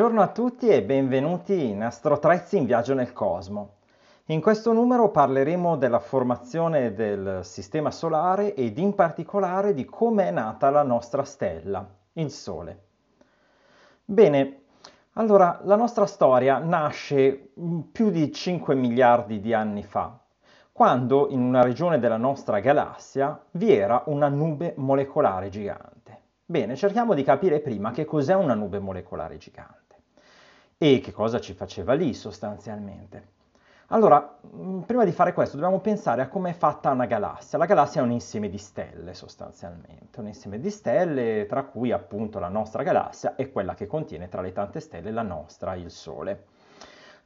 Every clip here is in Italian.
Buongiorno a tutti e benvenuti in Astrotrezzi in viaggio nel cosmo. In questo numero parleremo della formazione del Sistema Solare ed in particolare di come è nata la nostra stella, il Sole. Bene, allora la nostra storia nasce più di 5 miliardi di anni fa, quando in una regione della nostra galassia vi era una nube molecolare gigante. Bene, cerchiamo di capire prima che cos'è una nube molecolare gigante e che cosa ci faceva lì sostanzialmente. Allora, mm, prima di fare questo dobbiamo pensare a come è fatta una galassia. La galassia è un insieme di stelle sostanzialmente, un insieme di stelle tra cui appunto la nostra galassia è quella che contiene tra le tante stelle la nostra, il Sole.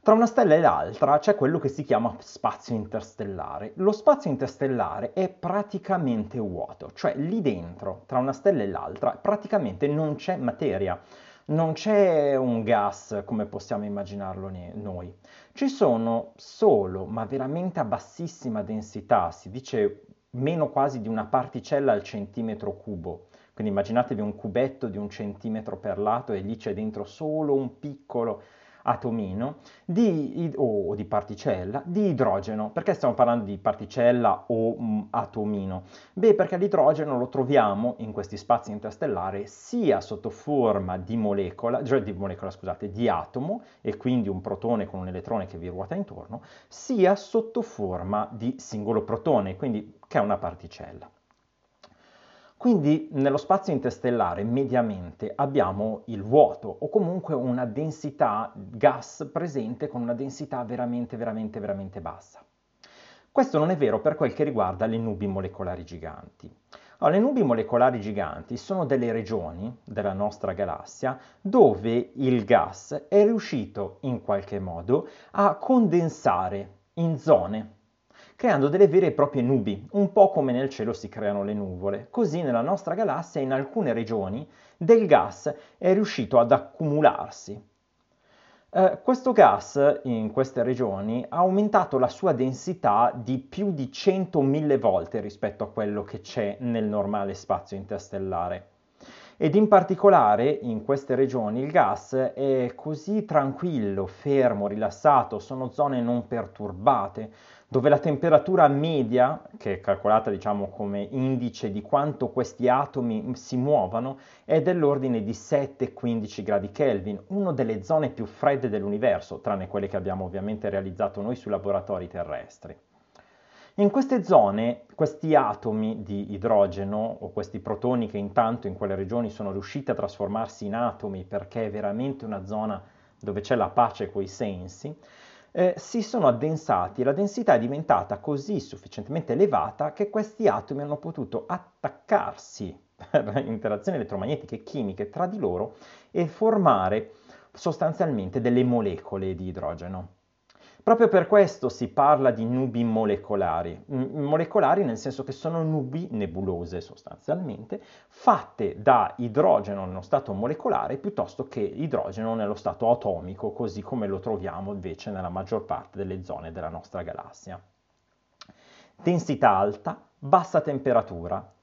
Tra una stella e l'altra c'è quello che si chiama spazio interstellare. Lo spazio interstellare è praticamente vuoto, cioè lì dentro, tra una stella e l'altra, praticamente non c'è materia, non c'è un gas come possiamo immaginarlo noi. Ci sono solo, ma veramente a bassissima densità, si dice meno quasi di una particella al centimetro cubo. Quindi immaginatevi un cubetto di un centimetro per lato e lì c'è dentro solo un piccolo atomino di, o di particella di idrogeno. Perché stiamo parlando di particella o mh, mm, atomino? Beh, perché l'idrogeno lo troviamo in questi spazi interstellari sia sotto forma di molecola, cioè di molecola, scusate, di atomo, e quindi un protone con un elettrone che vi ruota intorno, sia sotto forma di singolo protone, quindi che è una particella. Quindi nello spazio interstellare mediamente abbiamo il vuoto o comunque una densità gas presente con una densità veramente veramente veramente bassa. Questo non è vero per quel che riguarda le nubi molecolari giganti. Allora, le nubi molecolari giganti sono delle regioni della nostra galassia dove il gas è riuscito in qualche modo a condensare in zone creando delle vere e proprie nubi, un po' come nel cielo si creano le nuvole. Così nella nostra galassia in alcune regioni del gas è riuscito ad accumularsi. Eh, questo gas in queste regioni ha aumentato la sua densità di più di 100.000 volte rispetto a quello che c'è nel normale spazio interstellare ed in particolare in queste regioni il gas è così tranquillo, fermo, rilassato, sono zone non perturbate, dove la temperatura media, che è calcolata diciamo come indice di quanto questi atomi si muovano, è dell'ordine di 7-15 gradi Kelvin, una delle zone più fredde dell'universo, tranne quelle che abbiamo ovviamente realizzato noi sui laboratori terrestri. In queste zone, questi atomi di idrogeno o questi protoni che intanto in quelle regioni sono riusciti a trasformarsi in atomi perché è veramente una zona dove c'è la pace coi sensi, eh, si sono addensati e la densità è diventata così sufficientemente elevata che questi atomi hanno potuto attaccarsi per interazioni elettromagnetiche e chimiche tra di loro e formare sostanzialmente delle molecole di idrogeno. Proprio per questo si parla di nubi molecolari, molecolari nel senso che sono nubi nebulose sostanzialmente, fatte da idrogeno nello stato molecolare piuttosto che idrogeno nello stato atomico, così come lo troviamo invece nella maggior parte delle zone della nostra galassia. Densità alta, bassa temperatura,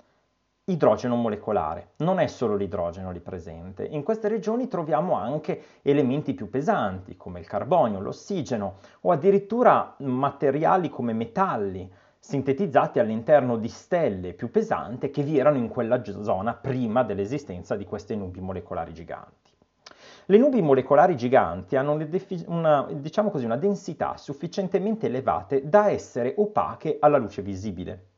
idrogeno molecolare. Non è solo l'idrogeno lì presente. In queste regioni troviamo anche elementi più pesanti come il carbonio, l'ossigeno o addirittura materiali come metalli sintetizzati all'interno di stelle più pesanti che vi erano in quella zona prima dell'esistenza di queste nubi molecolari giganti. Le nubi molecolari giganti hanno una, diciamo così, una densità sufficientemente elevata da essere opache alla luce visibile.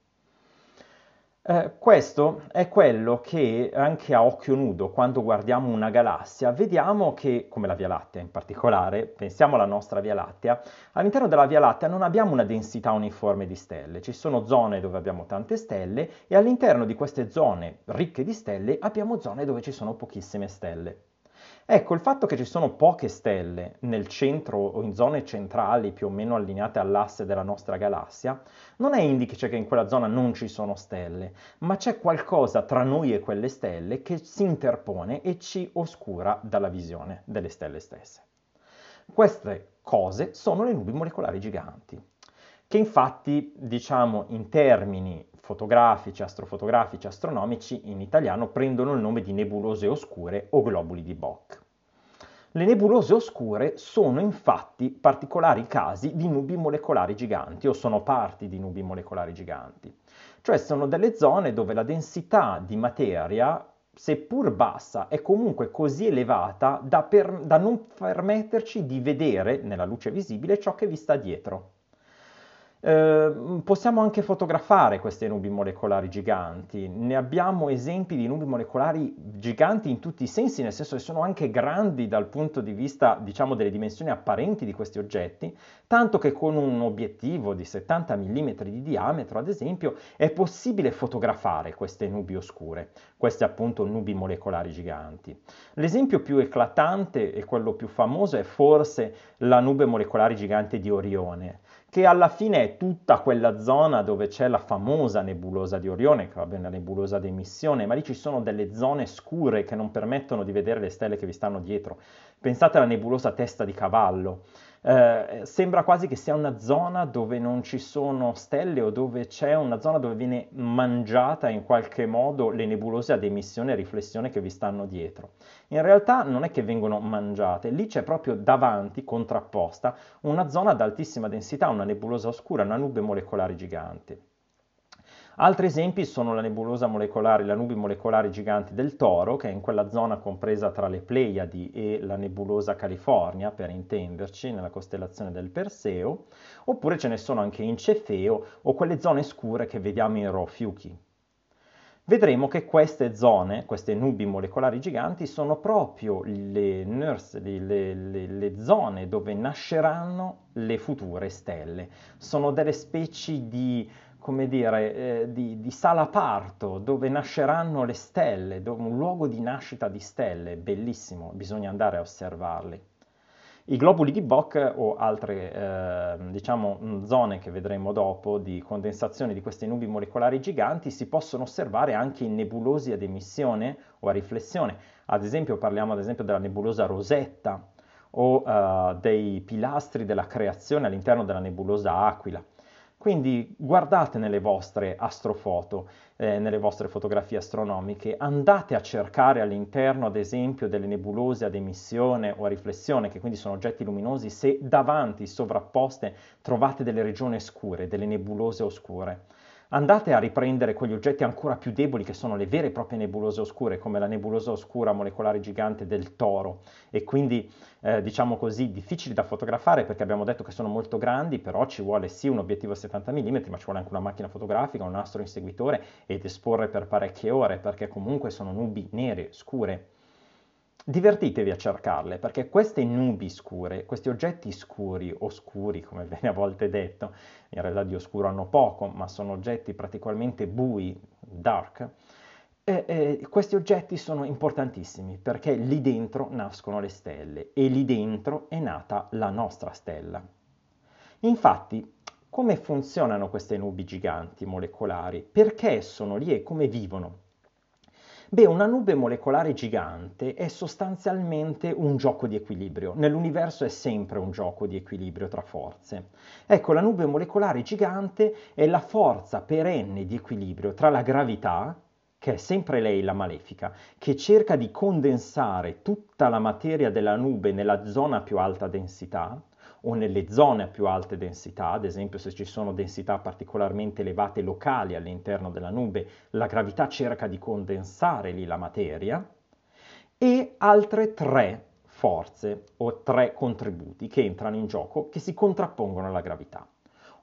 Eh, questo è quello che anche a occhio nudo, quando guardiamo una galassia, vediamo che, come la Via Lattea in particolare, pensiamo alla nostra Via Lattea, all'interno della Via Lattea non abbiamo una densità uniforme di stelle, ci sono zone dove abbiamo tante stelle e all'interno di queste zone ricche di stelle abbiamo zone dove ci sono pochissime stelle. Ecco, il fatto che ci sono poche stelle nel centro o in zone centrali più o meno allineate all'asse della nostra galassia non è indice che in quella zona non ci sono stelle, ma c'è qualcosa tra noi e quelle stelle che si interpone e ci oscura dalla visione delle stelle stesse. Queste cose sono le nubi molecolari giganti, che infatti, diciamo in termini fotografici, astrofotografici, astronomici in italiano prendono il nome di nebulose oscure o globuli di Bock. Le nebulose oscure sono infatti particolari casi di nubi molecolari giganti o sono parti di nubi molecolari giganti, cioè sono delle zone dove la densità di materia seppur bassa, è comunque così elevata da, per, da, non permetterci di vedere nella luce visibile ciò che vi sta dietro. Eh, possiamo anche fotografare queste nubi molecolari giganti, ne abbiamo esempi di nubi molecolari giganti in tutti i sensi, nel senso che sono anche grandi dal punto di vista, diciamo, delle dimensioni apparenti di questi oggetti, tanto che con un obiettivo di 70 mm di diametro, ad esempio, è possibile fotografare queste nubi oscure, queste appunto nubi molecolari giganti. L'esempio più eclatante e quello più famoso è forse la nube molecolare gigante di Orione, che alla fine è tutta quella zona dove c'è la famosa nebulosa di Orione, che va bene la nebulosa di emissione, ma lì ci sono delle zone scure che non permettono di vedere le stelle che vi stanno dietro. Pensate alla nebulosa testa di cavallo, eh, sembra quasi che sia una zona dove non ci sono stelle o dove c'è una zona dove viene mangiata in qualche modo le nebulose ad emissione e riflessione che vi stanno dietro. In realtà non è che vengono mangiate, lì c'è proprio davanti, contrapposta, una zona ad altissima densità, una nebulosa oscura, una nube molecolare gigante. Altri esempi sono la nebulosa molecolare, la nubi molecolari giganti del Toro, che è in quella zona compresa tra le Pleiadi e la nebulosa California, per intenderci, nella costellazione del Perseo, oppure ce ne sono anche in Cefeo o quelle zone scure che vediamo in Rho-Fiuchi. Vedremo che queste zone, queste nubi molecolari giganti, sono proprio le, nurse, le, le, le zone dove nasceranno le future stelle. Sono delle specie di come dire, eh, di, di sala parto, dove nasceranno le stelle, un luogo di nascita di stelle, bellissimo, bisogna andare a osservarli. I globuli di Bock o altre eh, diciamo, zone che vedremo dopo di condensazione di queste nubi molecolari giganti si possono osservare anche in nebulosi ad emissione o a riflessione. Ad esempio parliamo ad esempio della nebulosa Rosetta o uh, dei pilastri della creazione all'interno della nebulosa Aquila. Quindi guardate nelle vostre astrofoto, eh, nelle vostre fotografie astronomiche, andate a cercare all'interno, ad esempio, delle nebulose ad emissione o a riflessione, che quindi sono oggetti luminosi, se davanti, sovrapposte, trovate delle regioni scure, delle nebulose oscure andate a riprendere quegli oggetti ancora più deboli che sono le vere e proprie nebulose oscure, come la nebulosa oscura molecolare gigante del toro, e quindi eh, diciamo così difficili da fotografare perché abbiamo detto che sono molto grandi, però ci vuole sì un obiettivo a 70 mm, ma ci vuole anche una macchina fotografica, un nastro inseguitore ed esporre per parecchie ore, perché comunque sono nubi nere, scure. Divertitevi a cercarle perché queste nubi scure, questi oggetti scuri, oscuri come viene a volte detto, in realtà di oscuro hanno poco, ma sono oggetti particolarmente bui, dark, e, e, questi oggetti sono importantissimi perché lì dentro nascono le stelle e lì dentro è nata la nostra stella. Infatti, come funzionano queste nubi giganti molecolari? Perché sono lì e come vivono? Beh, una nube molecolare gigante è sostanzialmente un gioco di equilibrio. Nell'universo è sempre un gioco di equilibrio tra forze. Ecco, la nube molecolare gigante è la forza perenne di equilibrio tra la gravità, che è sempre lei la malefica, che cerca di condensare tutta la materia della nube nella zona più alta densità, o nelle zone a più alte densità, ad esempio se ci sono densità particolarmente elevate locali all'interno della nube, la gravità cerca di condensare lì la materia, e altre tre forze o tre contributi che entrano in gioco che si contrappongono alla gravità.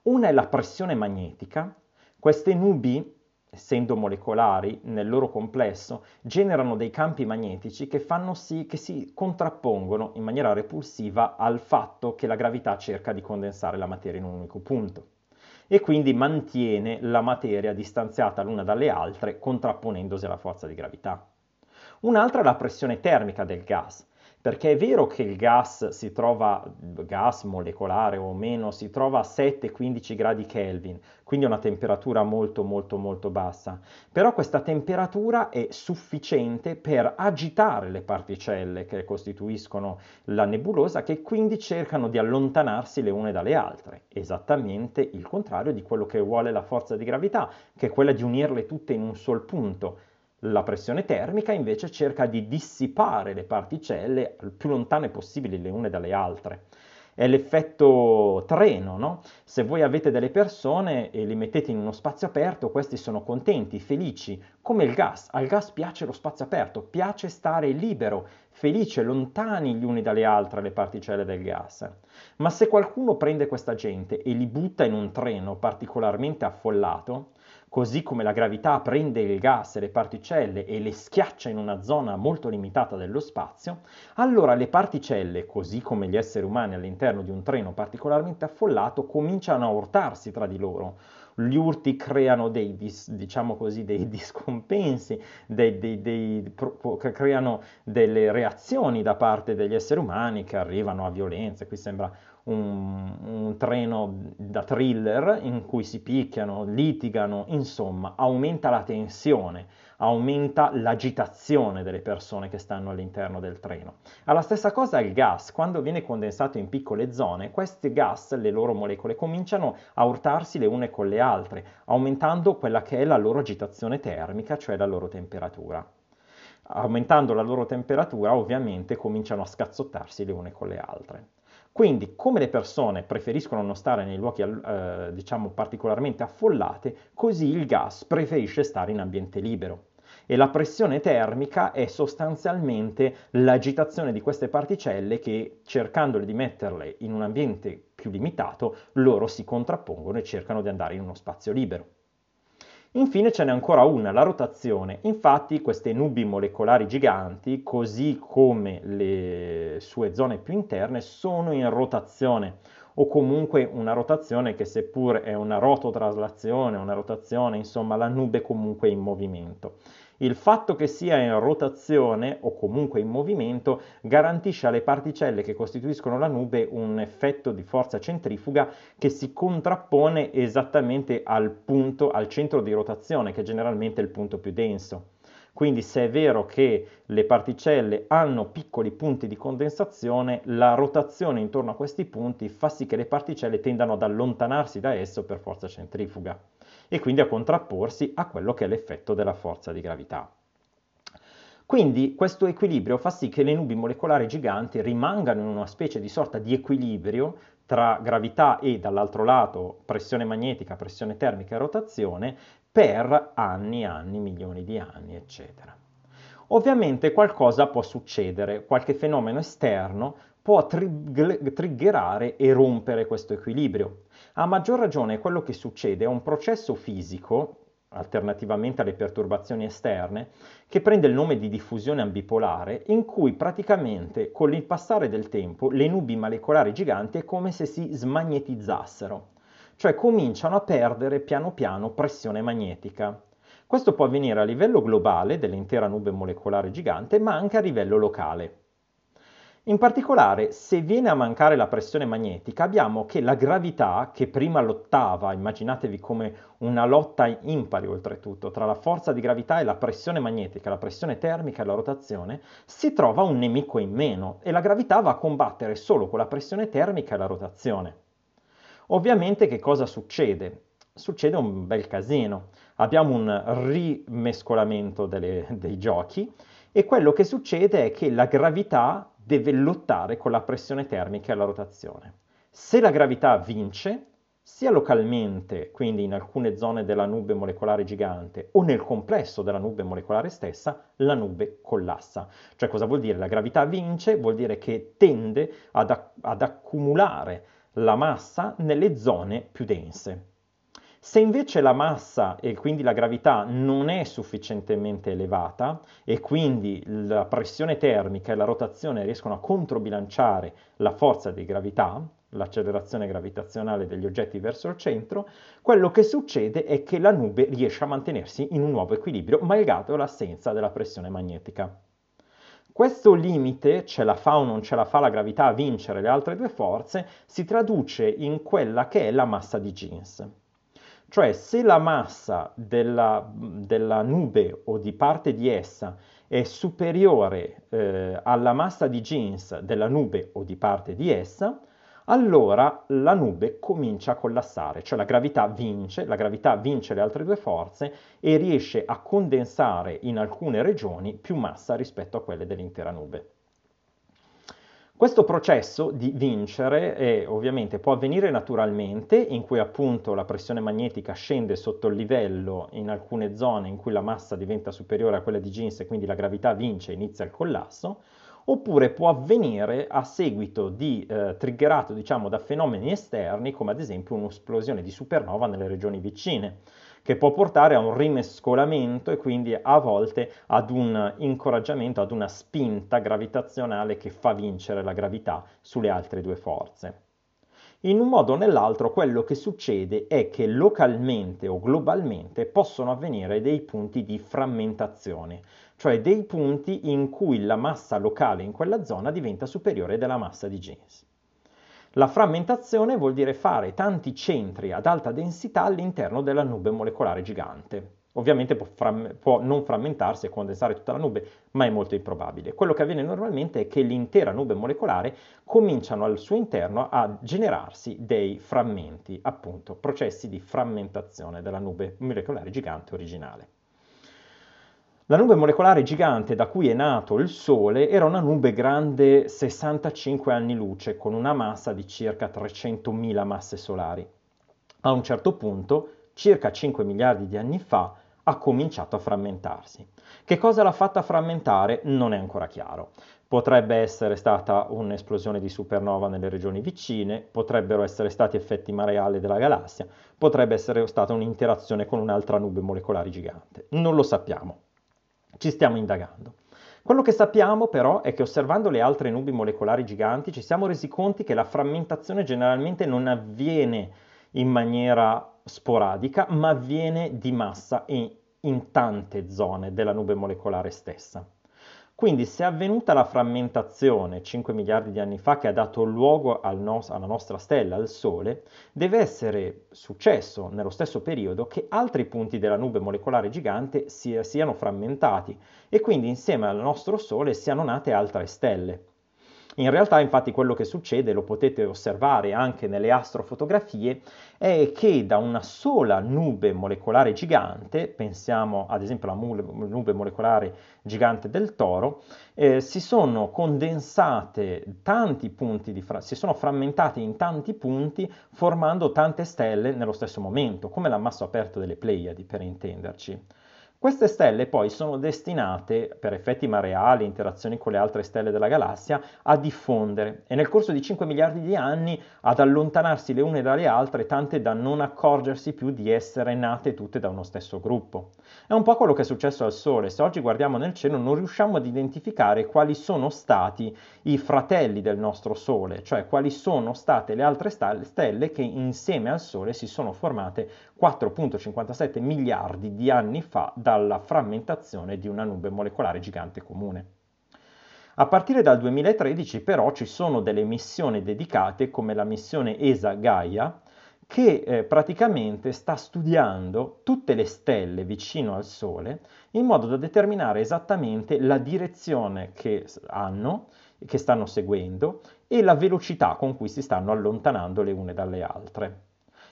Una è la pressione magnetica, queste nubi essendo molecolari nel loro complesso, generano dei campi magnetici che fanno sì che si contrappongono in maniera repulsiva al fatto che la gravità cerca di condensare la materia in un unico punto e quindi mantiene la materia distanziata l'una dalle altre contrapponendosi alla forza di gravità. Un'altra è la pressione termica del gas perché è vero che il gas si trova, gas molecolare o meno, si trova a 7-15 gradi Kelvin, quindi una temperatura molto molto molto bassa, però questa temperatura è sufficiente per agitare le particelle che costituiscono la nebulosa, che quindi cercano di allontanarsi le une dalle altre, esattamente il contrario di quello che vuole la forza di gravità, che è quella di unirle tutte in un sol punto La pressione termica invece cerca di dissipare le particelle il più lontane possibili le une dalle altre è l'effetto treno, no? Se voi avete delle persone e li mettete in uno spazio aperto, questi sono contenti, felici, come il gas. Al gas piace lo spazio aperto, piace stare libero, felice, lontani gli uni dalle altre le particelle del gas. Ma se qualcuno prende questa gente e li butta in un treno particolarmente affollato, così come la gravità prende il gas e le particelle e le schiaccia in una zona molto limitata dello spazio, allora le particelle, così come gli esseri umani all'interno di un treno particolarmente affollato, cominciano a urtarsi tra di loro. Gli urti creano dei, diciamo così, dei discompensi, dei, dei, creano delle reazioni da parte degli esseri umani che arrivano a violenze. Qui sembra un, un, treno da thriller in cui si picchiano, litigano, insomma, aumenta la tensione, aumenta l'agitazione delle persone che stanno all'interno del treno. Alla stessa cosa il gas, quando viene condensato in piccole zone, questi gas, le loro molecole, cominciano a urtarsi le une con le altre, aumentando quella che è la loro agitazione termica, cioè la loro temperatura aumentando la loro temperatura ovviamente cominciano a scazzottarsi le une con le altre. Quindi, come le persone preferiscono non stare nei luoghi, eh, diciamo, particolarmente affollate, così il gas preferisce stare in ambiente libero. E la pressione termica è sostanzialmente l'agitazione di queste particelle che, cercandole di metterle in un ambiente più limitato, loro si contrappongono e cercano di andare in uno spazio libero. Infine ce n'è ancora una, la rotazione. Infatti queste nubi molecolari giganti, così come le sue zone più interne, sono in rotazione o comunque una rotazione che seppur è una rototraslazione, una rotazione, insomma la nube è comunque in movimento. Il fatto che sia in rotazione o comunque in movimento garantisce alle particelle che costituiscono la nube un effetto di forza centrifuga che si contrappone esattamente al punto, al centro di rotazione, che generalmente è il punto più denso. Quindi se è vero che le particelle hanno piccoli punti di condensazione, la rotazione intorno a questi punti fa sì che le particelle tendano ad allontanarsi da esso per forza centrifuga e quindi a contrapporsi a quello che è l'effetto della forza di gravità. Quindi questo equilibrio fa sì che le nubi molecolari giganti rimangano in una specie di sorta di equilibrio tra gravità e dall'altro lato pressione magnetica, pressione termica e rotazione per anni, anni, milioni di anni, eccetera. Ovviamente qualcosa può succedere, qualche fenomeno esterno può triggerare e rompere questo equilibrio. A maggior ragione quello che succede è un processo fisico, alternativamente alle perturbazioni esterne, che prende il nome di diffusione ambipolare, in cui praticamente con il passare del tempo le nubi molecolari giganti è come se si smagnetizzassero, cioè cominciano a perdere piano piano pressione magnetica. Questo può avvenire a livello globale dell'intera nube molecolare gigante, ma anche a livello locale. In particolare, se viene a mancare la pressione magnetica, abbiamo che la gravità, che prima lottava, immaginatevi come una lotta impari oltretutto, tra la forza di gravità e la pressione magnetica, la pressione termica e la rotazione, si trova un nemico in meno e la gravità va a combattere solo con la pressione termica e la rotazione. Ovviamente che cosa succede? Succede un bel casino. Abbiamo un rimescolamento delle, dei giochi e quello che succede è che la gravità deve lottare con la pressione termica e la rotazione. Se la gravità vince, sia localmente, quindi in alcune zone della nube molecolare gigante, o nel complesso della nube molecolare stessa, la nube collassa. Cioè cosa vuol dire? La gravità vince, vuol dire che tende ad, ad accumulare la massa nelle zone più dense. Se invece la massa e quindi la gravità non è sufficientemente elevata e quindi la pressione termica e la rotazione riescono a controbilanciare la forza di gravità, l'accelerazione gravitazionale degli oggetti verso il centro, quello che succede è che la nube riesce a mantenersi in un nuovo equilibrio malgrado l'assenza della pressione magnetica. Questo limite, ce la fa o non ce la fa la gravità a vincere le altre due forze, si traduce in quella che è la massa di Jeans. Cioè se la massa della, della nube o di parte di essa è superiore eh, alla massa di jeans della nube o di parte di essa, allora la nube comincia a collassare, cioè la gravità vince, la gravità vince le altre due forze e riesce a condensare in alcune regioni più massa rispetto a quelle dell'intera nube. Questo processo di vincere è, ovviamente può avvenire naturalmente, in cui appunto la pressione magnetica scende sotto il livello in alcune zone in cui la massa diventa superiore a quella di Jeans e quindi la gravità vince e inizia il collasso, oppure può avvenire a seguito di eh, triggerato diciamo da fenomeni esterni come ad esempio un'esplosione di supernova nelle regioni vicine che può portare a un rimescolamento e quindi a volte ad un incoraggiamento, ad una spinta gravitazionale che fa vincere la gravità sulle altre due forze. In un modo o nell'altro quello che succede è che localmente o globalmente possono avvenire dei punti di frammentazione, cioè dei punti in cui la massa locale in quella zona diventa superiore della massa di Jeans. La frammentazione vuol dire fare tanti centri ad alta densità all'interno della nube molecolare gigante. Ovviamente può, fram- può, non frammentarsi e condensare tutta la nube, ma è molto improbabile. Quello che avviene normalmente è che l'intera nube molecolare cominciano al suo interno a generarsi dei frammenti, appunto processi di frammentazione della nube molecolare gigante originale. La nube molecolare gigante da cui è nato il Sole era una nube grande 65 anni luce, con una massa di circa 300.000 masse solari. A un certo punto, circa 5 miliardi di anni fa, ha cominciato a frammentarsi. Che cosa l'ha fatta frammentare non è ancora chiaro. Potrebbe essere stata un'esplosione di supernova nelle regioni vicine, potrebbero essere stati effetti mareali della galassia, potrebbe essere stata un'interazione con un'altra nube molecolare gigante. Non lo sappiamo ci stiamo indagando. Quello che sappiamo però è che osservando le altre nubi molecolari giganti ci siamo resi conti che la frammentazione generalmente non avviene in maniera sporadica, ma avviene di massa e in tante zone della nube molecolare stessa. Quindi se è avvenuta la frammentazione 5 miliardi di anni fa che ha dato luogo al nos- alla nostra stella, al Sole, deve essere successo nello stesso periodo che altri punti della nube molecolare gigante si- siano frammentati e quindi insieme al nostro Sole siano nate altre stelle. In realtà infatti quello che succede, lo potete osservare anche nelle astrofotografie, è che da una sola nube molecolare gigante, pensiamo ad esempio alla nube molecolare gigante del Toro, eh, si sono condensate tanti punti, di fra- si sono frammentate in tanti punti formando tante stelle nello stesso momento, come l'ammasso aperto delle Pleiadi per intenderci. Queste stelle poi sono destinate, per effetti mareali, interazioni con le altre stelle della galassia, a diffondere e nel corso di 5 miliardi di anni ad allontanarsi le une dalle altre, tante da non accorgersi più di essere nate tutte da uno stesso gruppo. È un po' quello che è successo al Sole. Se oggi guardiamo nel cielo non riusciamo ad identificare quali sono stati i fratelli del nostro Sole, cioè quali sono state le altre stelle che insieme al Sole si sono formate 4.57 miliardi di anni fa dalla frammentazione di una nube molecolare gigante comune. A partire dal 2013 però ci sono delle missioni dedicate come la missione ESA Gaia che eh, praticamente sta studiando tutte le stelle vicino al Sole in modo da determinare esattamente la direzione che hanno, che stanno seguendo e la velocità con cui si stanno allontanando le une dalle altre.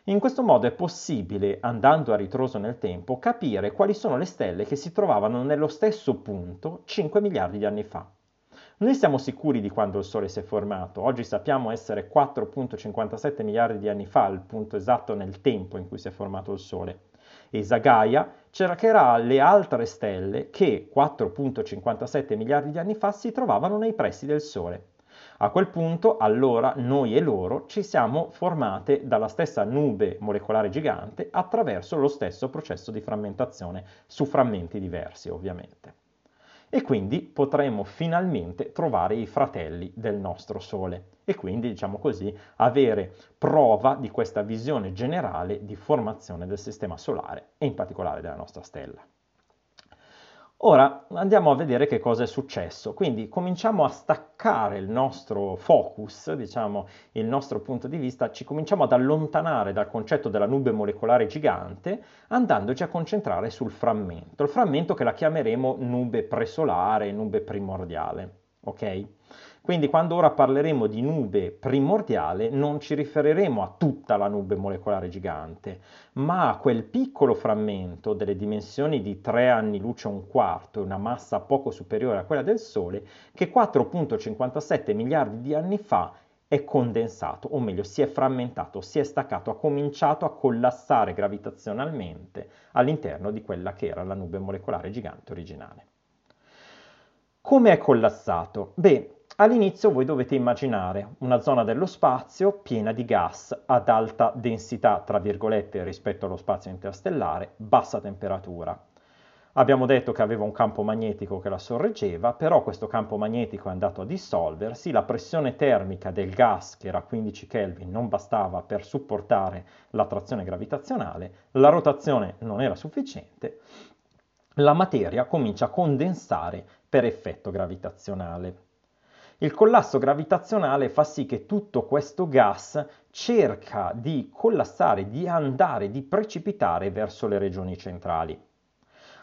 In questo modo è possibile, andando a ritroso nel tempo, capire quali sono le stelle che si trovavano nello stesso punto 5 miliardi di anni fa. Noi siamo sicuri di quando il Sole si è formato, oggi sappiamo essere 4.57 miliardi di anni fa, il punto esatto nel tempo in cui si è formato il Sole. E cercherà le altre stelle che 4.57 miliardi di anni fa si trovavano nei pressi del Sole. A quel punto, allora, noi e loro ci siamo formate dalla stessa nube molecolare gigante attraverso lo stesso processo di frammentazione su frammenti diversi, ovviamente. E quindi potremo finalmente trovare i fratelli del nostro Sole e quindi, diciamo così, avere prova di questa visione generale di formazione del Sistema Solare e in particolare della nostra stella. Ora andiamo a vedere che cosa è successo. Quindi cominciamo a staccare il nostro focus, diciamo il nostro punto di vista, ci cominciamo ad allontanare dal concetto della nube molecolare gigante, andandoci a concentrare sul frammento, il frammento che la chiameremo nube presolare, nube primordiale. Ok? Quindi quando ora parleremo di nube primordiale non ci riferiremo a tutta la nube molecolare gigante, ma a quel piccolo frammento delle dimensioni di 3 anni luce un quarto e una massa poco superiore a quella del Sole che 4.57 miliardi di anni fa è condensato, o meglio si è frammentato, si è staccato, ha cominciato a collassare gravitazionalmente all'interno di quella che era la nube molecolare gigante originale. Come è collassato? Beh, all'inizio voi dovete immaginare una zona dello spazio piena di gas ad alta densità, tra virgolette, rispetto allo spazio interstellare, bassa temperatura. Abbiamo detto che aveva un campo magnetico che la sorreggeva, però questo campo magnetico è andato a dissolversi, la pressione termica del gas, che era 15 Kelvin, non bastava per supportare l'attrazione gravitazionale, la rotazione non era sufficiente, la materia comincia a condensare per effetto gravitazionale. Il collasso gravitazionale fa sì che tutto questo gas cerca di collassare, di andare, di precipitare verso le regioni centrali.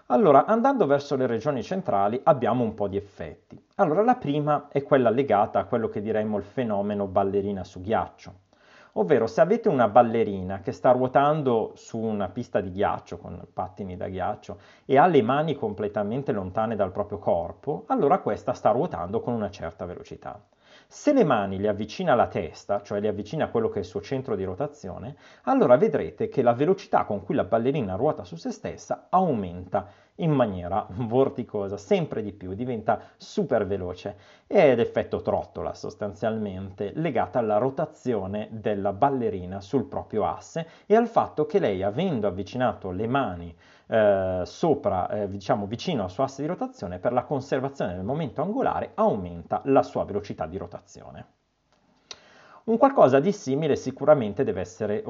Allora, andando verso le regioni centrali abbiamo un po' di effetti. Allora, la prima è quella legata a quello che diremmo il fenomeno ballerina su ghiaccio. Ovvero, se avete una ballerina che sta ruotando su una pista di ghiaccio con pattini da ghiaccio e ha le mani completamente lontane dal proprio corpo, allora questa sta ruotando con una certa velocità. Se le mani le avvicina alla testa, cioè le avvicina a quello che è il suo centro di rotazione, allora vedrete che la velocità con cui la ballerina ruota su se stessa aumenta in maniera vorticosa, sempre di più, diventa super veloce ed effetto trottola sostanzialmente legata alla rotazione della ballerina sul proprio asse e al fatto che lei avendo avvicinato le mani eh, sopra, eh, diciamo vicino al suo asse di rotazione, per la conservazione del momento angolare aumenta la sua velocità di rotazione. Un qualcosa di simile sicuramente deve essere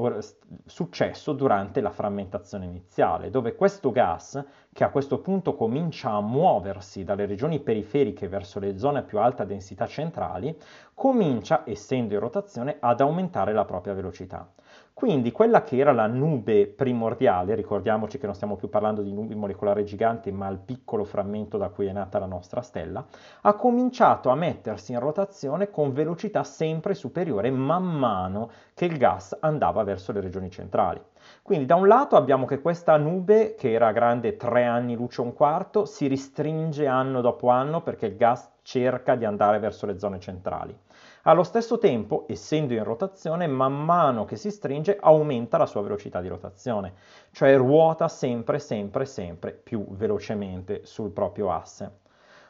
successo durante la frammentazione iniziale, dove questo gas, che a questo punto comincia a muoversi dalle regioni periferiche verso le zone a più alta densità centrali, comincia, essendo in rotazione, ad aumentare la propria velocità. Quindi quella che era la nube primordiale, ricordiamoci che non stiamo più parlando di nubi molecolari giganti, ma il piccolo frammento da cui è nata la nostra stella, ha cominciato a mettersi in rotazione con velocità sempre superiore man mano che il gas andava verso le regioni centrali. Quindi da un lato abbiamo che questa nube, che era grande 3 anni luce un quarto, si restringe anno dopo anno perché il gas cerca di andare verso le zone centrali. Allo stesso tempo, essendo in rotazione, man mano che si stringe aumenta la sua velocità di rotazione, cioè ruota sempre, sempre, sempre più velocemente sul proprio asse.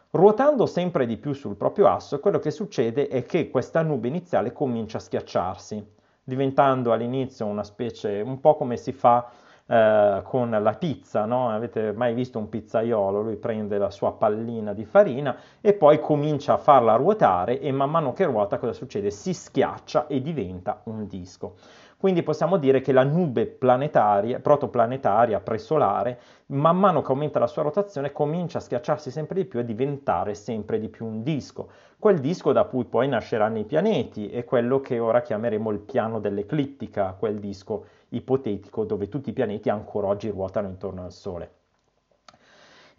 Ruotando sempre di più sul proprio asse, quello che succede è che questa nube iniziale comincia a schiacciarsi, diventando all'inizio una specie, un po' come si fa eh, con la pizza, no? Avete mai visto un pizzaiolo? Lui prende la sua pallina di farina e poi comincia a farla ruotare e man mano che ruota cosa succede? Si schiaccia e diventa un disco. Quindi possiamo dire che la nube planetaria, protoplanetaria, presolare, man mano che aumenta la sua rotazione, comincia a schiacciarsi sempre di più e diventare sempre di più un disco. Quel disco da cui poi nasceranno i pianeti è quello che ora chiameremo il piano dell'eclittica, quel disco ipotetico dove tutti i pianeti ancora oggi ruotano intorno al Sole.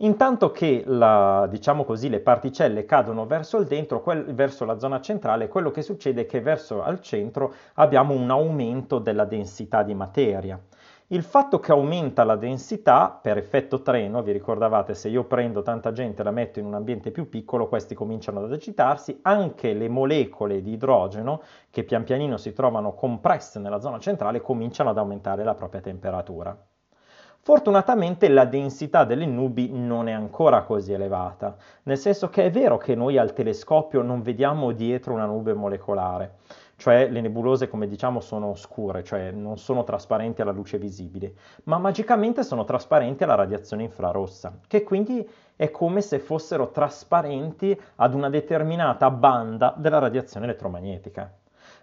Intanto che la, diciamo così, le particelle cadono verso il dentro, quel, verso la zona centrale, quello che succede è che verso al centro abbiamo un aumento della densità di materia. Il fatto che aumenta la densità per effetto treno, vi ricordavate se io prendo tanta gente e la metto in un ambiente più piccolo, questi cominciano ad agitarsi, anche le molecole di idrogeno che pian pianino si trovano compresse nella zona centrale cominciano ad aumentare la propria temperatura. Fortunatamente la densità delle nubi non è ancora così elevata, nel senso che è vero che noi al telescopio non vediamo dietro una nube molecolare, cioè le nebulose come diciamo sono scure, cioè non sono trasparenti alla luce visibile, ma magicamente sono trasparenti alla radiazione infrarossa, che quindi è come se fossero trasparenti ad una determinata banda della radiazione elettromagnetica.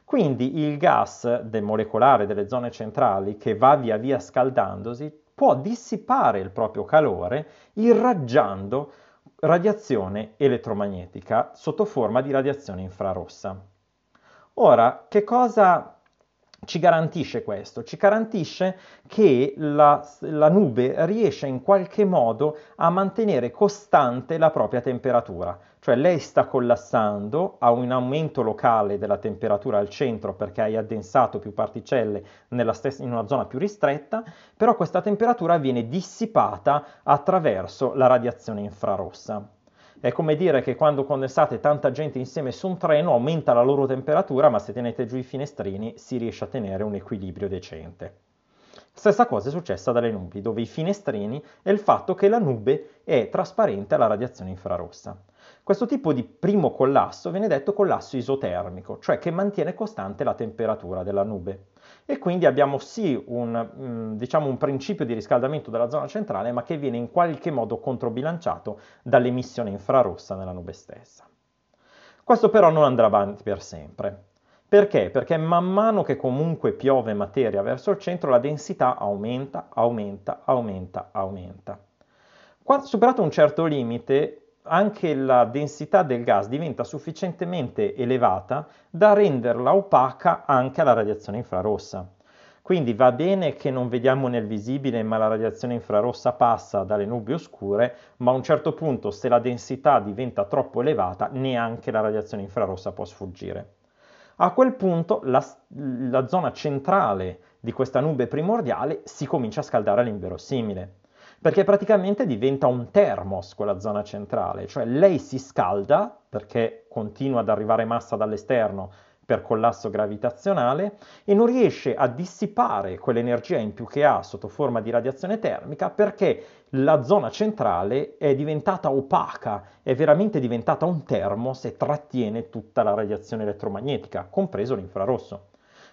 Quindi il gas del molecolare delle zone centrali che va via via scaldandosi può dissipare il proprio calore irraggiando radiazione elettromagnetica sotto forma di radiazione infrarossa. Ora, che cosa ci garantisce questo? Ci garantisce che la, la, nube riesce in qualche modo a mantenere costante la propria temperatura, cioè lei sta collassando, ha un aumento locale della temperatura al centro perché hai addensato più particelle stessa, in una zona più ristretta, però questa temperatura viene dissipata attraverso la radiazione infrarossa. È come dire che quando condensate tanta gente insieme su un treno aumenta la loro temperatura, ma se tenete giù i finestrini si riesce a tenere un equilibrio decente. Stessa cosa è successa dalle nubi, dove i finestrini è il fatto che la nube è trasparente alla radiazione infrarossa. Questo tipo di primo collasso viene detto collasso isotermico, cioè che mantiene costante la temperatura della nube e quindi abbiamo sì un, mm, diciamo un principio di riscaldamento della zona centrale, ma che viene in qualche modo controbilanciato dall'emissione infrarossa nella nube stessa. Questo però non andrà avanti per sempre. Perché? Perché man mano che comunque piove materia verso il centro, la densità aumenta, aumenta, aumenta, aumenta. Quando, superato un certo limite, anche la densità del gas diventa sufficientemente elevata da renderla opaca anche alla radiazione infrarossa. Quindi va bene che non vediamo nel visibile, ma la radiazione infrarossa passa dalle nubi oscure, ma a un certo punto se la densità diventa troppo elevata, neanche la radiazione infrarossa può sfuggire. A quel punto la, la zona centrale di questa nube primordiale si comincia a scaldare all'inverosimile perché praticamente diventa un termos quella zona centrale, cioè lei si scalda perché continua ad arrivare massa dall'esterno per collasso gravitazionale e non riesce a dissipare quell'energia in più che ha sotto forma di radiazione termica perché la zona centrale è diventata opaca, è veramente diventata un termos e trattiene tutta la radiazione elettromagnetica, compreso l'infrarosso.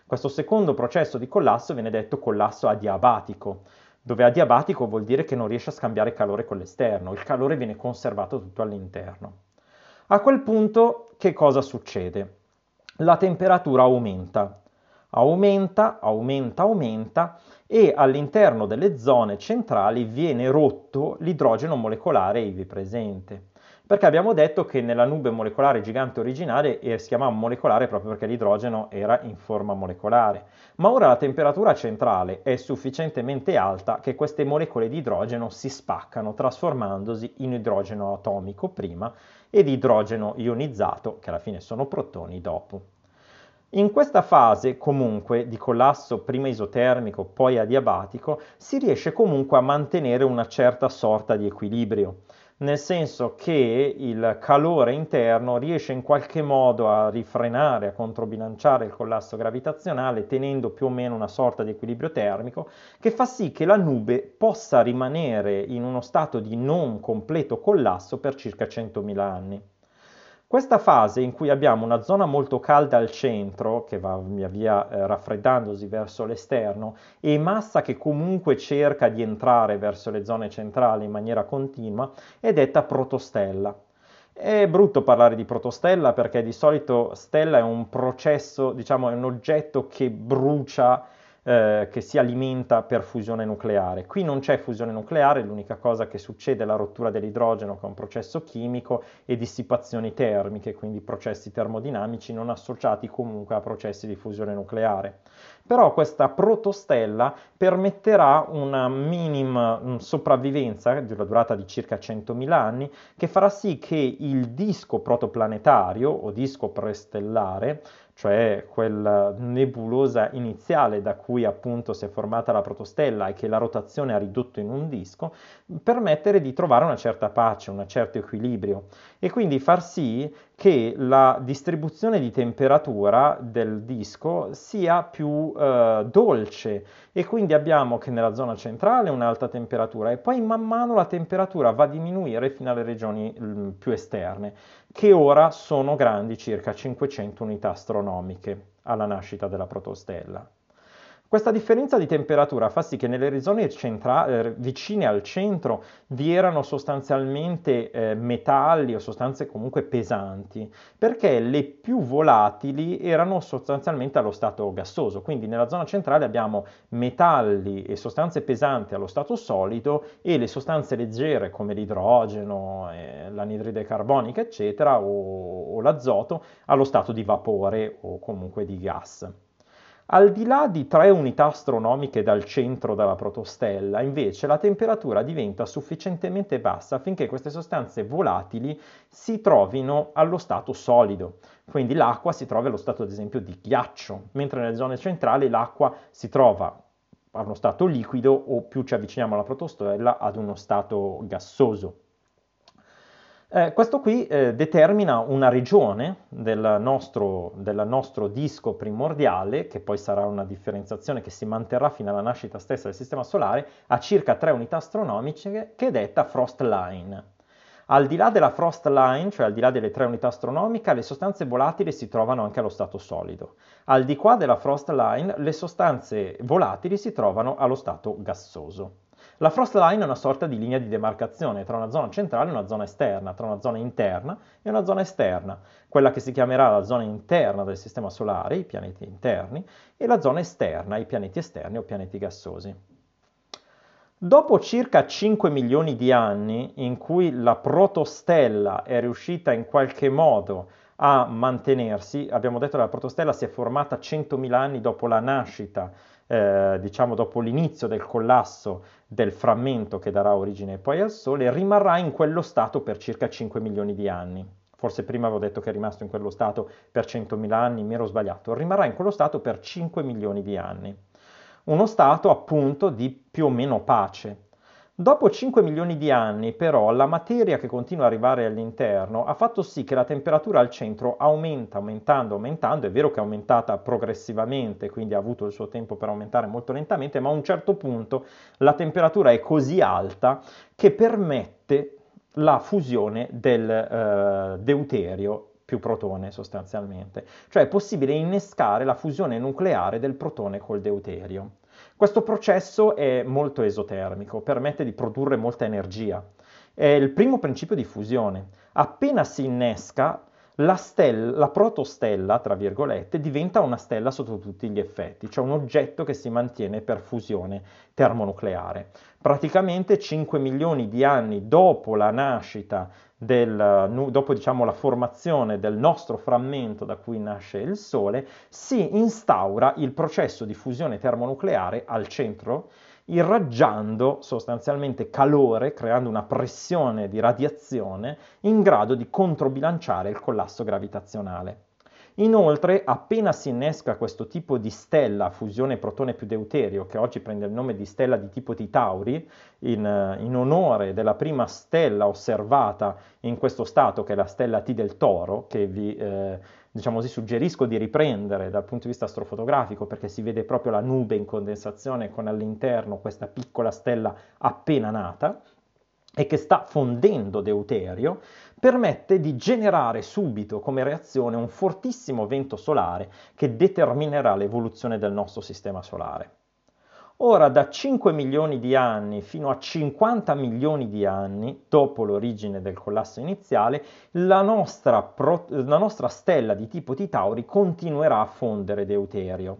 Questo secondo processo di collasso viene detto collasso adiabatico, dove adiabatico vuol dire che non riesce a scambiare calore con l'esterno, il calore viene conservato tutto all'interno. A quel punto che cosa succede? La temperatura aumenta, aumenta, aumenta, aumenta e all'interno delle zone centrali viene rotto l'idrogeno molecolare ivi presente perché abbiamo detto che nella nube molecolare gigante originale eh, si chiamava molecolare proprio perché l'idrogeno era in forma molecolare. Ma ora la temperatura centrale è sufficientemente alta che queste molecole di idrogeno si spaccano trasformandosi in idrogeno atomico prima ed idrogeno ionizzato, che alla fine sono protoni, dopo. In questa fase comunque di collasso prima isotermico poi adiabatico si riesce comunque a mantenere una certa sorta di equilibrio nel senso che il calore interno riesce in qualche modo a rifrenare, a controbilanciare il collasso gravitazionale, tenendo più o meno una sorta di equilibrio termico, che fa sì che la nube possa rimanere in uno stato di non completo collasso per circa 100.000 anni. Questa fase in cui abbiamo una zona molto calda al centro, che va via via eh, raffreddandosi verso l'esterno, e massa che comunque cerca di entrare verso le zone centrali in maniera continua, è detta protostella. È brutto parlare di protostella perché di solito stella è un processo, diciamo, è un oggetto che brucia eh, che si alimenta per fusione nucleare. Qui non c'è fusione nucleare, l'unica cosa che succede è la rottura dell'idrogeno che è un processo chimico e dissipazioni termiche, quindi processi termodinamici non associati comunque a processi di fusione nucleare. Però questa protostella permetterà una minima mm, sopravvivenza di una durata di circa 100.000 anni che farà sì che il disco protoplanetario o disco prestellare cioè quella nebulosa iniziale da cui appunto si è formata la protostella e che la rotazione ha ridotto in un disco, permettere di trovare una certa pace, un certo equilibrio. E quindi far sì che la distribuzione di temperatura del disco sia più eh, dolce e quindi abbiamo che nella zona centrale un'alta temperatura e poi man mano la temperatura va a diminuire fino alle regioni mh, mm, più esterne che ora sono grandi circa 500 unità astronomiche alla nascita della protostella. Questa differenza di temperatura fa sì che nelle zone centra- eh, vicine al centro vi erano sostanzialmente eh, metalli o sostanze comunque pesanti, perché le più volatili erano sostanzialmente allo stato gassoso. Quindi nella zona centrale abbiamo metalli e sostanze pesanti allo stato solido e le sostanze leggere come l'idrogeno, eh, l'anidride carbonica, eccetera, o, o l'azoto allo stato di vapore o comunque di gas. Al di là di tre unità astronomiche dal centro della protostella, invece, la temperatura diventa sufficientemente bassa affinché queste sostanze volatili si trovino allo stato solido. Quindi l'acqua si trova allo stato, ad esempio, di ghiaccio, mentre nelle zone centrali l'acqua si trova a uno stato liquido o più ci avviciniamo alla protostella ad uno stato gassoso. Eh, questo qui eh, determina una regione del nostro, del nostro, disco primordiale, che poi sarà una differenziazione che si manterrà fino alla nascita stessa del Sistema Solare, a circa 3 unità astronomiche, che è detta frost line. Al di là della frost line, cioè al di là delle 3 unità astronomiche, le sostanze volatili si trovano anche allo stato solido. Al di qua della frost line, le sostanze volatili si trovano allo stato gassoso. La frost line è una sorta di linea di demarcazione tra una zona centrale e una zona esterna, tra una zona interna e una zona esterna, quella che si chiamerà la zona interna del Sistema Solare, i pianeti interni, e la zona esterna, i pianeti esterni o pianeti gassosi. Dopo circa 5 milioni di anni in cui la protostella è riuscita in qualche modo a mantenersi, abbiamo detto che la protostella si è formata 100.000 anni dopo la nascita eh, diciamo dopo l'inizio del collasso del frammento che darà origine poi al Sole, rimarrà in quello stato per circa 5 milioni di anni. Forse prima avevo detto che è rimasto in quello stato per 100.000 anni, mi ero sbagliato. Rimarrà in quello stato per 5 milioni di anni. Uno stato appunto di più o meno pace. Dopo 5 milioni di anni, però, la materia che continua ad arrivare all'interno ha fatto sì che la temperatura al centro aumenta, aumentando, aumentando. È vero che è aumentata progressivamente, quindi ha avuto il suo tempo per aumentare molto lentamente, ma a un certo punto la temperatura è così alta che permette la fusione del eh, deuterio più protone sostanzialmente. Cioè è possibile innescare la fusione nucleare del protone col deuterio. Questo processo è molto esotermico, permette di produrre molta energia. È il primo principio di fusione. Appena si innesca, la, stella, la protostella, tra virgolette, diventa una stella sotto tutti gli effetti, cioè un oggetto che si mantiene per fusione termonucleare. Praticamente 5 milioni di anni dopo la nascita del, dopo diciamo, la formazione del nostro frammento da cui nasce il Sole, si instaura il processo di fusione termonucleare al centro, irraggiando sostanzialmente calore, creando una pressione di radiazione in grado di controbilanciare il collasso gravitazionale. Inoltre, appena si innesca questo tipo di stella a fusione protone più deuterio, che oggi prende il nome di stella di tipo Titauri, in, in, onore della prima stella osservata in questo stato, che è la stella T del Toro, che vi eh, diciamo così, suggerisco di riprendere dal punto di vista astrofotografico, perché si vede proprio la nube in condensazione con all'interno questa piccola stella appena nata e che sta fondendo deuterio, permette di generare subito come reazione un fortissimo vento solare che determinerà l'evoluzione del nostro sistema solare. Ora, da 5 milioni di anni fino a 50 milioni di anni, dopo l'origine del collasso iniziale, la nostra, pro- la nostra stella di tipo Titauri continuerà a fondere deuterio.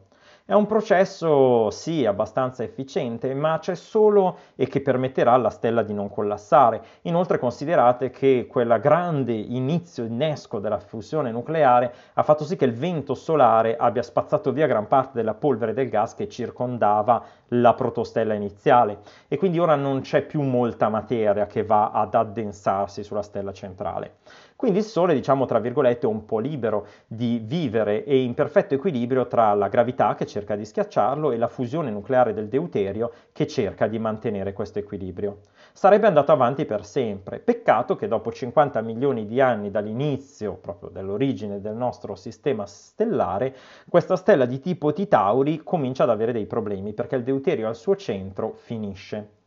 È un processo sì abbastanza efficiente, ma c'è solo e che permetterà alla stella di non collassare. Inoltre considerate che quel grande inizio innesco della fusione nucleare ha fatto sì che il vento solare abbia spazzato via gran parte della polvere del gas che circondava la protostella iniziale e quindi ora non c'è più molta materia che va ad addensarsi sulla stella centrale. Quindi il Sole, diciamo tra virgolette, è un po' libero di vivere e in perfetto equilibrio tra la gravità che cerca di schiacciarlo e la fusione nucleare del deuterio che cerca di mantenere questo equilibrio. Sarebbe andato avanti per sempre. Peccato che dopo 50 milioni di anni dall'inizio, proprio dell'origine del nostro sistema stellare, questa stella di tipo Titauri comincia ad avere dei problemi perché il deuterio al suo centro finisce.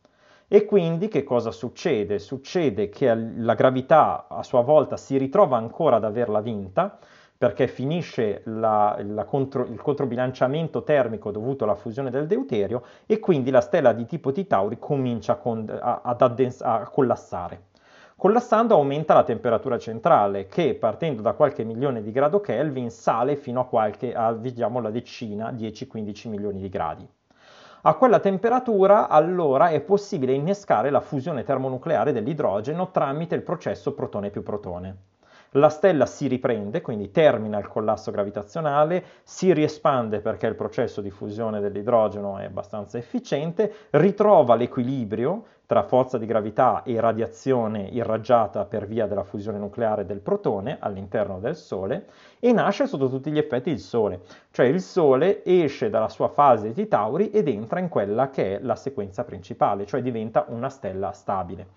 E quindi che cosa succede? Succede che la gravità a sua volta si ritrova ancora ad averla vinta, perché finisce la, la contro, il controbilanciamento termico dovuto alla fusione del deuterio e quindi la stella di tipo Titauri comincia a, con, a, addens- a collassare. Collassando aumenta la temperatura centrale che partendo da qualche milione di grado Kelvin sale fino a qualche, a, diciamo, la decina, 10-15 milioni di gradi. A quella temperatura allora è possibile innescare la fusione termonucleare dell'idrogeno tramite il processo protone più protone. La stella si riprende, quindi termina il collasso gravitazionale, si riespande perché il processo di fusione dell'idrogeno è abbastanza efficiente, ritrova l'equilibrio tra forza di gravità e radiazione irraggiata per via della fusione nucleare del protone all'interno del Sole e nasce sotto tutti gli effetti il Sole, cioè il Sole esce dalla sua fase di Tauri ed entra in quella che è la sequenza principale, cioè diventa una stella stabile.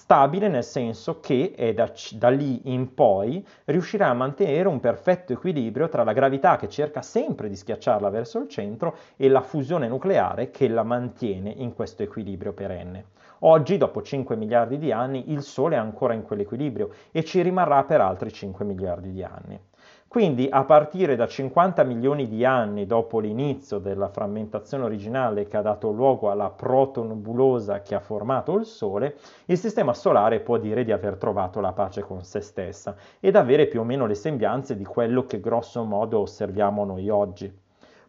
Stabile nel senso che è da, da, lì in poi riuscirà a mantenere un perfetto equilibrio tra la gravità che cerca sempre di schiacciarla verso il centro e la fusione nucleare che la mantiene in questo equilibrio perenne. Oggi, dopo 5 miliardi di anni, il Sole è ancora in quell'equilibrio e ci rimarrà per altri 5 miliardi di anni. Quindi a partire da 50 milioni di anni dopo l'inizio della frammentazione originale che ha dato luogo alla protonebulosa che ha formato il Sole, il Sistema Solare può dire di aver trovato la pace con se stessa ed avere più o meno le sembianze di quello che grosso modo osserviamo noi oggi.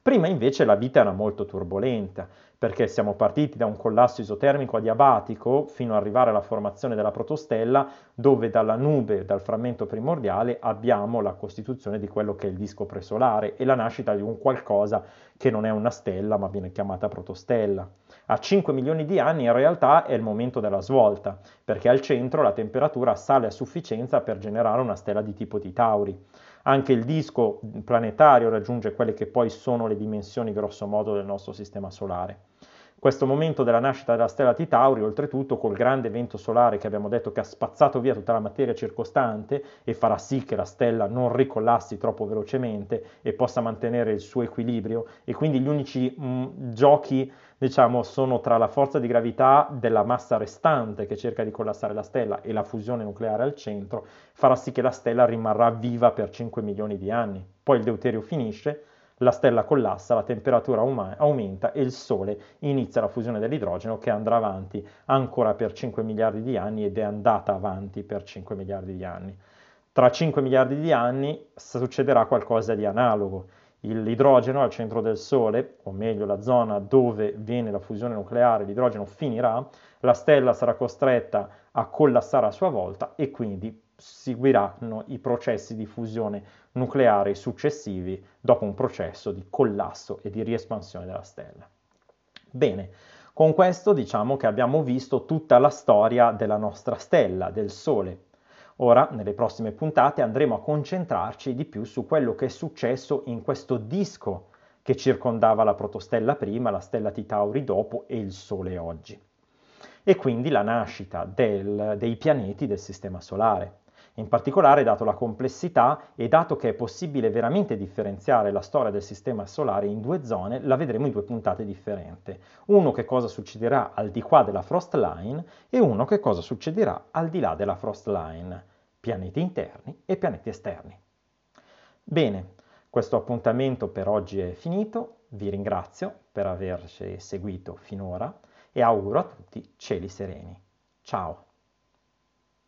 Prima invece la vita era molto turbolenta, perché siamo partiti da un collasso isotermico adiabatico fino ad arrivare alla formazione della protostella, dove dalla nube, dal frammento primordiale, abbiamo la costituzione di quello che è il disco presolare e la nascita di un qualcosa che non è una stella, ma viene chiamata protostella. A 5 milioni di anni in realtà è il momento della svolta, perché al centro la temperatura sale a sufficienza per generare una stella di tipo di Tauri. Anche il disco planetario raggiunge quelle che poi sono le dimensioni grosso modo del nostro sistema solare. Questo momento della nascita della stella T Tauri, oltretutto col grande evento solare che abbiamo detto che ha spazzato via tutta la materia circostante e farà sì che la stella non ricollassi troppo velocemente e possa mantenere il suo equilibrio e quindi gli unici mh, mm, giochi diciamo sono tra la forza di gravità della massa restante che cerca di collassare la stella e la fusione nucleare al centro farà sì che la stella rimarrà viva per 5 milioni di anni. Poi il deuterio finisce la stella collassa, la temperatura um- aumenta e il Sole inizia la fusione dell'idrogeno che andrà avanti ancora per 5 miliardi di anni ed è andata avanti per 5 miliardi di anni. Tra 5 miliardi di anni succederà qualcosa di analogo. L'idrogeno al centro del Sole, o meglio la zona dove viene la fusione nucleare, l'idrogeno finirà, la stella sarà costretta a collassare a sua volta e quindi seguiranno i processi di fusione nucleare successivi dopo un processo di collasso e di riespansione della stella. Bene, con questo diciamo che abbiamo visto tutta la storia della nostra stella, del Sole. Ora, nelle prossime puntate, andremo a concentrarci di più su quello che è successo in questo disco che circondava la protostella prima, la stella Titauri dopo e il Sole oggi. E quindi la nascita del, dei pianeti del Sistema Solare. In particolare, dato la complessità e dato che è possibile veramente differenziare la storia del Sistema Solare in due zone, la vedremo in due puntate differenti. Uno che cosa succederà al di qua della frost line e uno che cosa succederà al di là della frost line, pianeti interni e pianeti esterni. Bene, questo appuntamento per oggi è finito, vi ringrazio per averci seguito finora e auguro a tutti cieli sereni. Ciao!